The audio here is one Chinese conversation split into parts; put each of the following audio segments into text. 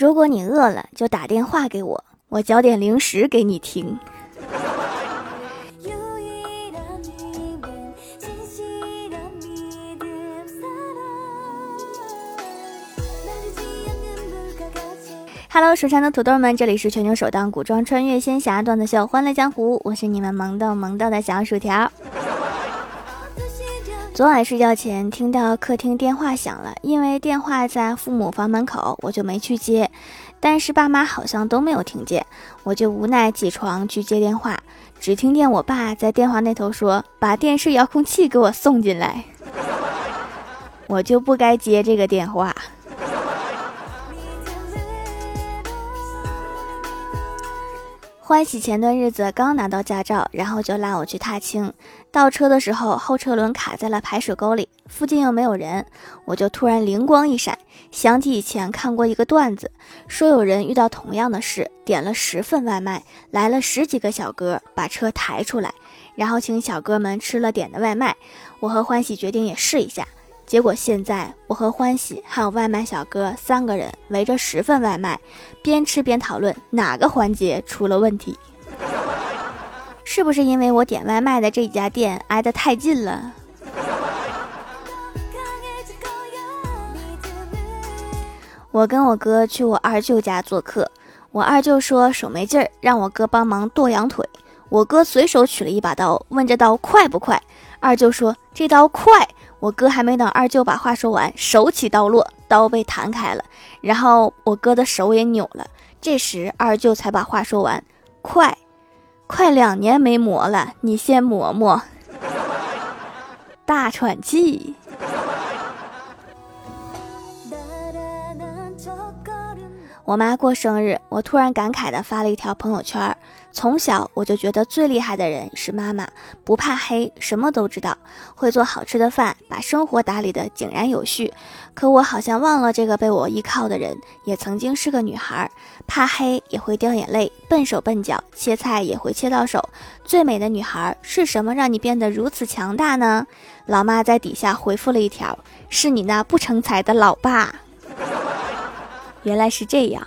如果你饿了，就打电话给我，我嚼点零食给你听。Hello，蜀山的土豆们，这里是全球首档古装穿越仙侠段子秀《欢乐江湖》，我是你们萌逗萌逗的小薯条。昨晚睡觉前听到客厅电话响了，因为电话在父母房门口，我就没去接。但是爸妈好像都没有听见，我就无奈起床去接电话，只听见我爸在电话那头说：“把电视遥控器给我送进来。”我就不该接这个电话。欢喜前段日子刚拿到驾照，然后就拉我去踏青。倒车的时候，后车轮卡在了排水沟里，附近又没有人，我就突然灵光一闪，想起以前看过一个段子，说有人遇到同样的事，点了十份外卖，来了十几个小哥把车抬出来，然后请小哥们吃了点的外卖。我和欢喜决定也试一下。结果现在，我和欢喜还有外卖小哥三个人围着十份外卖，边吃边讨论哪个环节出了问题。是不是因为我点外卖的这家店挨得太近了？我跟我哥去我二舅家做客，我二舅说手没劲儿，让我哥帮忙剁羊腿。我哥随手取了一把刀，问这刀快不快？二舅说这刀快。我哥还没等二舅把话说完，手起刀落，刀被弹开了，然后我哥的手也扭了。这时二舅才把话说完：“快，快两年没磨了，你先磨磨。”大喘气。我妈过生日，我突然感慨地发了一条朋友圈。从小我就觉得最厉害的人是妈妈，不怕黑，什么都知道，会做好吃的饭，把生活打理得井然有序。可我好像忘了，这个被我依靠的人也曾经是个女孩，怕黑也会掉眼泪，笨手笨脚，切菜也会切到手。最美的女孩是什么让你变得如此强大呢？老妈在底下回复了一条：是你那不成才的老爸。原来是这样。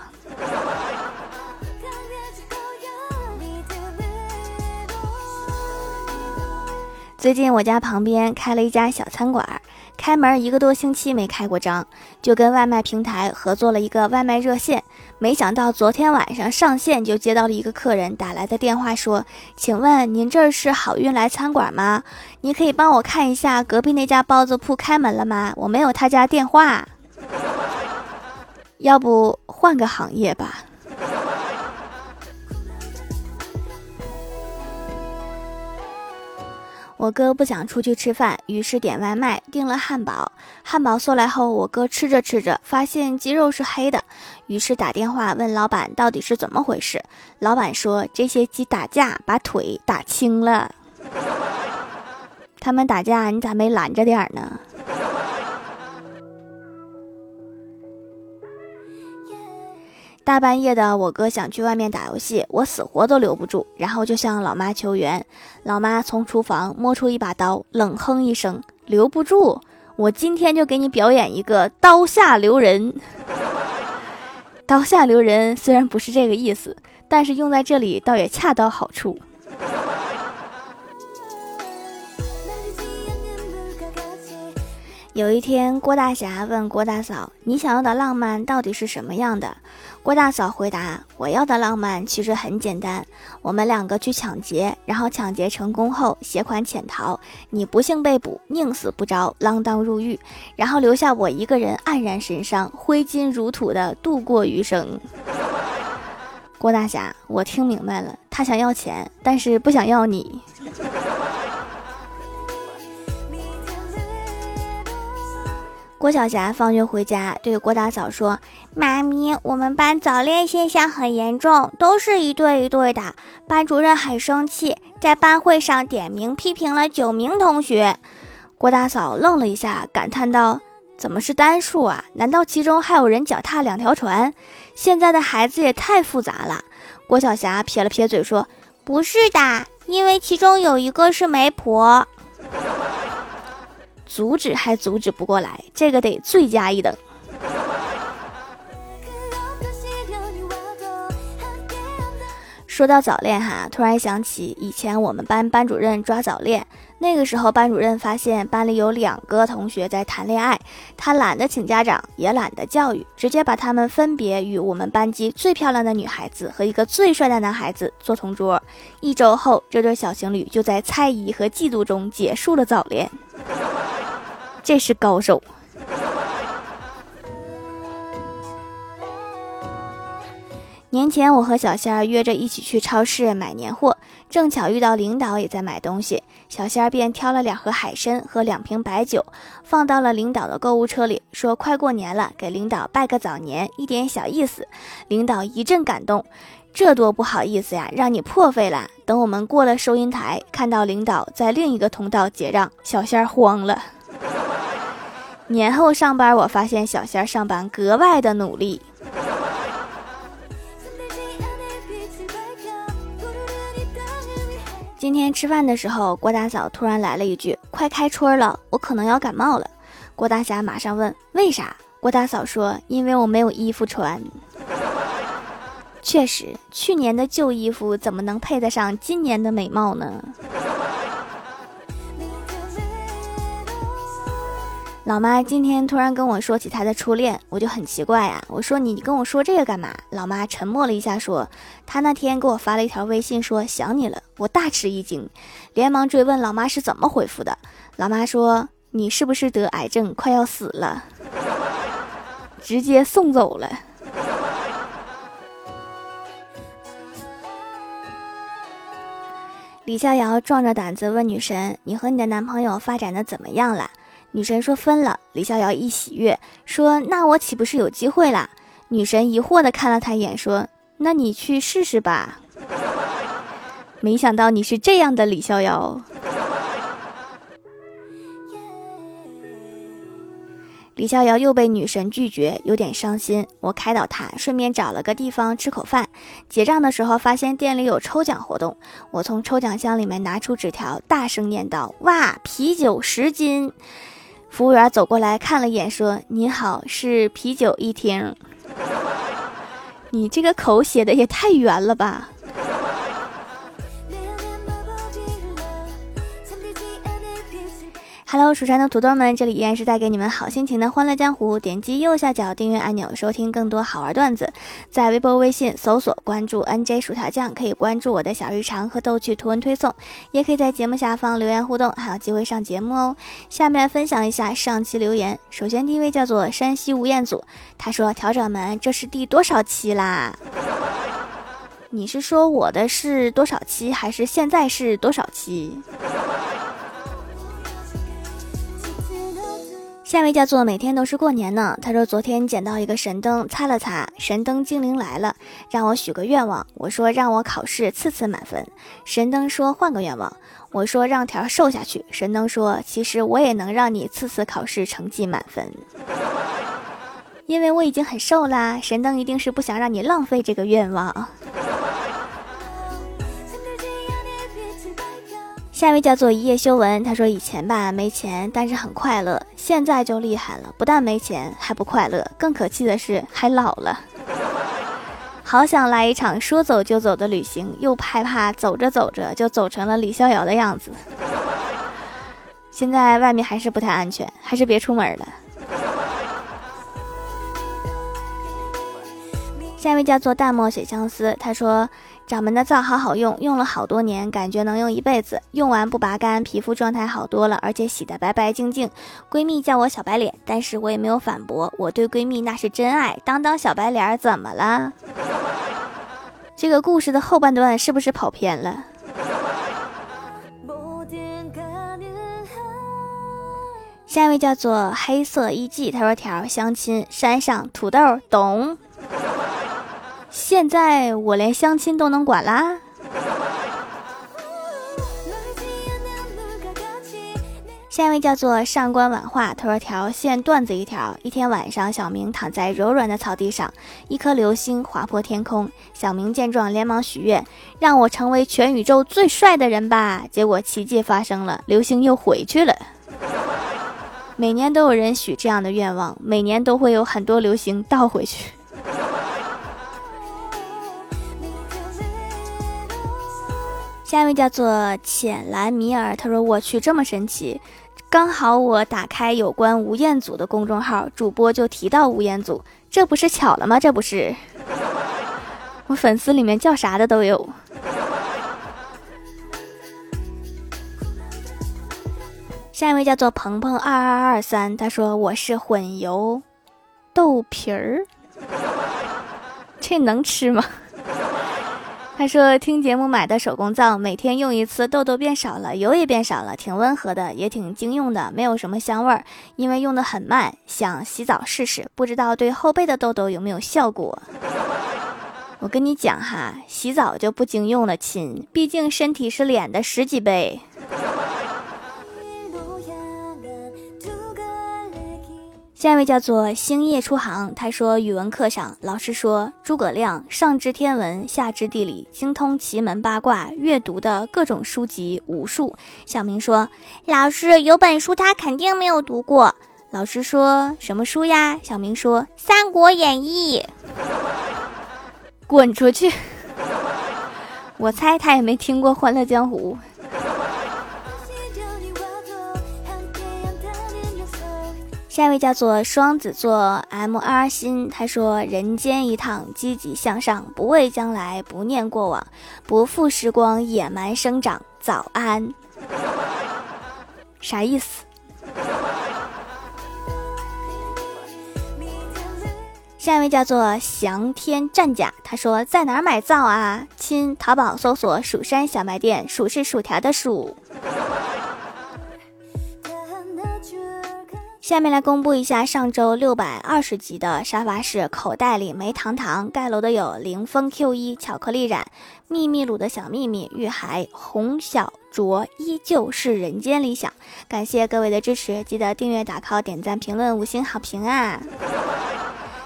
最近我家旁边开了一家小餐馆，开门一个多星期没开过张，就跟外卖平台合作了一个外卖热线。没想到昨天晚上上线就接到了一个客人打来的电话，说：“请问您这是好运来餐馆吗？你可以帮我看一下隔壁那家包子铺开门了吗？我没有他家电话，要不换个行业吧。”我哥不想出去吃饭，于是点外卖订了汉堡。汉堡送来后，我哥吃着吃着发现鸡肉是黑的，于是打电话问老板到底是怎么回事。老板说这些鸡打架把腿打青了。他们打架，你咋没拦着点儿呢？大半夜的，我哥想去外面打游戏，我死活都留不住，然后就向老妈求援。老妈从厨房摸出一把刀，冷哼一声：“留不住，我今天就给你表演一个刀下留人。”刀下留人虽然不是这个意思，但是用在这里倒也恰到好处。有一天，郭大侠问郭大嫂：“你想要的浪漫到底是什么样的？”郭大嫂回答：“我要的浪漫其实很简单，我们两个去抢劫，然后抢劫成功后携款潜逃，你不幸被捕，宁死不招，锒铛入狱，然后留下我一个人黯然神伤，挥金如土的度过余生。”郭大侠，我听明白了，他想要钱，但是不想要你。郭晓霞放学回家，对郭大嫂说：“妈咪，我们班早恋现象很严重，都是一对一对的。班主任很生气，在班会上点名批评了九名同学。”郭大嫂愣了一下，感叹道：“怎么是单数啊？难道其中还有人脚踏两条船？现在的孩子也太复杂了。”郭晓霞撇了撇嘴说：“不是的，因为其中有一个是媒婆。”阻止还阻止不过来，这个得罪加一等。说到早恋哈，突然想起以前我们班班主任抓早恋，那个时候班主任发现班里有两个同学在谈恋爱，他懒得请家长，也懒得教育，直接把他们分别与我们班级最漂亮的女孩子和一个最帅的男孩子做同桌。一周后，这对小情侣就在猜疑和嫉妒中结束了早恋，这是高手。年前，我和小仙儿约着一起去超市买年货，正巧遇到领导也在买东西，小仙儿便挑了两盒海参和两瓶白酒，放到了领导的购物车里，说：“快过年了，给领导拜个早年，一点小意思。”领导一阵感动，这多不好意思呀，让你破费了。等我们过了收银台，看到领导在另一个通道结账，小仙儿慌了。年后上班，我发现小仙儿上班格外的努力。今天吃饭的时候，郭大嫂突然来了一句：“快开春了，我可能要感冒了。”郭大侠马上问：“为啥？”郭大嫂说：“因为我没有衣服穿。”确实，去年的旧衣服怎么能配得上今年的美貌呢？老妈今天突然跟我说起她的初恋，我就很奇怪呀。我说你跟我说这个干嘛？老妈沉默了一下，说她那天给我发了一条微信，说想你了。我大吃一惊，连忙追问老妈是怎么回复的。老妈说你是不是得癌症，快要死了？直接送走了。李逍遥壮着胆子问女神：“你和你的男朋友发展的怎么样了？”女神说分了，李逍遥一喜悦，说那我岂不是有机会啦？女神疑惑的看了他一眼，说那你去试试吧。没想到你是这样的李逍遥。李逍遥又被女神拒绝，有点伤心。我开导他，顺便找了个地方吃口饭。结账的时候发现店里有抽奖活动，我从抽奖箱里面拿出纸条，大声念道：“哇，啤酒十斤！”服务员走过来看了一眼，说：“你好，是啤酒一听。”你这个口写的也太圆了吧！Hello，蜀山的土豆们，这里依然是带给你们好心情的欢乐江湖。点击右下角订阅按钮，收听更多好玩段子。在微博、微信搜索关注 NJ 薯条酱，可以关注我的小日常和逗趣图文推送，也可以在节目下方留言互动，还有机会上节目哦。下面来分享一下上期留言。首先第一位叫做山西吴彦祖，他说：“调整们，这是第多少期啦？你是说我的是多少期，还是现在是多少期？”下位叫做每天都是过年呢。他说昨天捡到一个神灯，擦了擦，神灯精灵来了，让我许个愿望。我说让我考试次次满分。神灯说换个愿望。我说让条瘦下去。神灯说其实我也能让你次次考试成绩满分，因为我已经很瘦啦。神灯一定是不想让你浪费这个愿望。下一位叫做一夜修文，他说以前吧没钱，但是很快乐，现在就厉害了，不但没钱还不快乐，更可气的是还老了。好想来一场说走就走的旅行，又害怕走着走着就走成了李逍遥的样子。现在外面还是不太安全，还是别出门了。下一位叫做淡漠雪相思，他说。掌门的皂好好用，用了好多年，感觉能用一辈子。用完不拔干，皮肤状态好多了，而且洗得白白净净。闺蜜叫我小白脸，但是我也没有反驳，我对闺蜜那是真爱。当当小白脸怎么了？这个故事的后半段是不是跑偏了？下一位叫做黑色一季，他说条相亲山上土豆懂。现在我连相亲都能管啦。下一位叫做上官婉化，他说条线段子一条。一天晚上，小明躺在柔软的草地上，一颗流星划破天空。小明见状，连忙许愿，让我成为全宇宙最帅的人吧。结果奇迹发生了，流星又回去了。每年都有人许这样的愿望，每年都会有很多流星倒回去。下一位叫做浅蓝米尔，他说：“我去，这么神奇！刚好我打开有关吴彦祖的公众号，主播就提到吴彦祖，这不是巧了吗？这不是，我粉丝里面叫啥的都有。”下一位叫做鹏鹏二二二三，他说：“我是混油豆皮儿，这能吃吗？”他说：“听节目买的手工皂，每天用一次，痘痘变少了，油也变少了，挺温和的，也挺经用的，没有什么香味儿。因为用的很慢，想洗澡试试，不知道对后背的痘痘有没有效果。我跟你讲哈，洗澡就不经用了，亲，毕竟身体是脸的十几倍。”下一位叫做星夜出航，他说语文课上老师说诸葛亮上知天文下知地理，精通奇门八卦，阅读的各种书籍无数。小明说老师有本书他肯定没有读过。老师说什么书呀？小明说《三国演义》。滚出去！我猜他也没听过《欢乐江湖》。下一位叫做双子座 M R 心，他说：“人间一趟，积极向上，不畏将来，不念过往，不负时光野蛮生长。”早安，啥意思？下一位叫做翔天战甲，他说：“在哪买皂啊？亲，淘宝搜索蜀山小卖店，薯是薯条的薯。”下面来公布一下上周六百二十集的沙发是口袋里没糖糖盖楼的有凌风 Q 一巧克力染秘密鲁的小秘密玉海红小卓依旧是人间理想，感谢各位的支持，记得订阅打 call 点赞评论五星好评啊！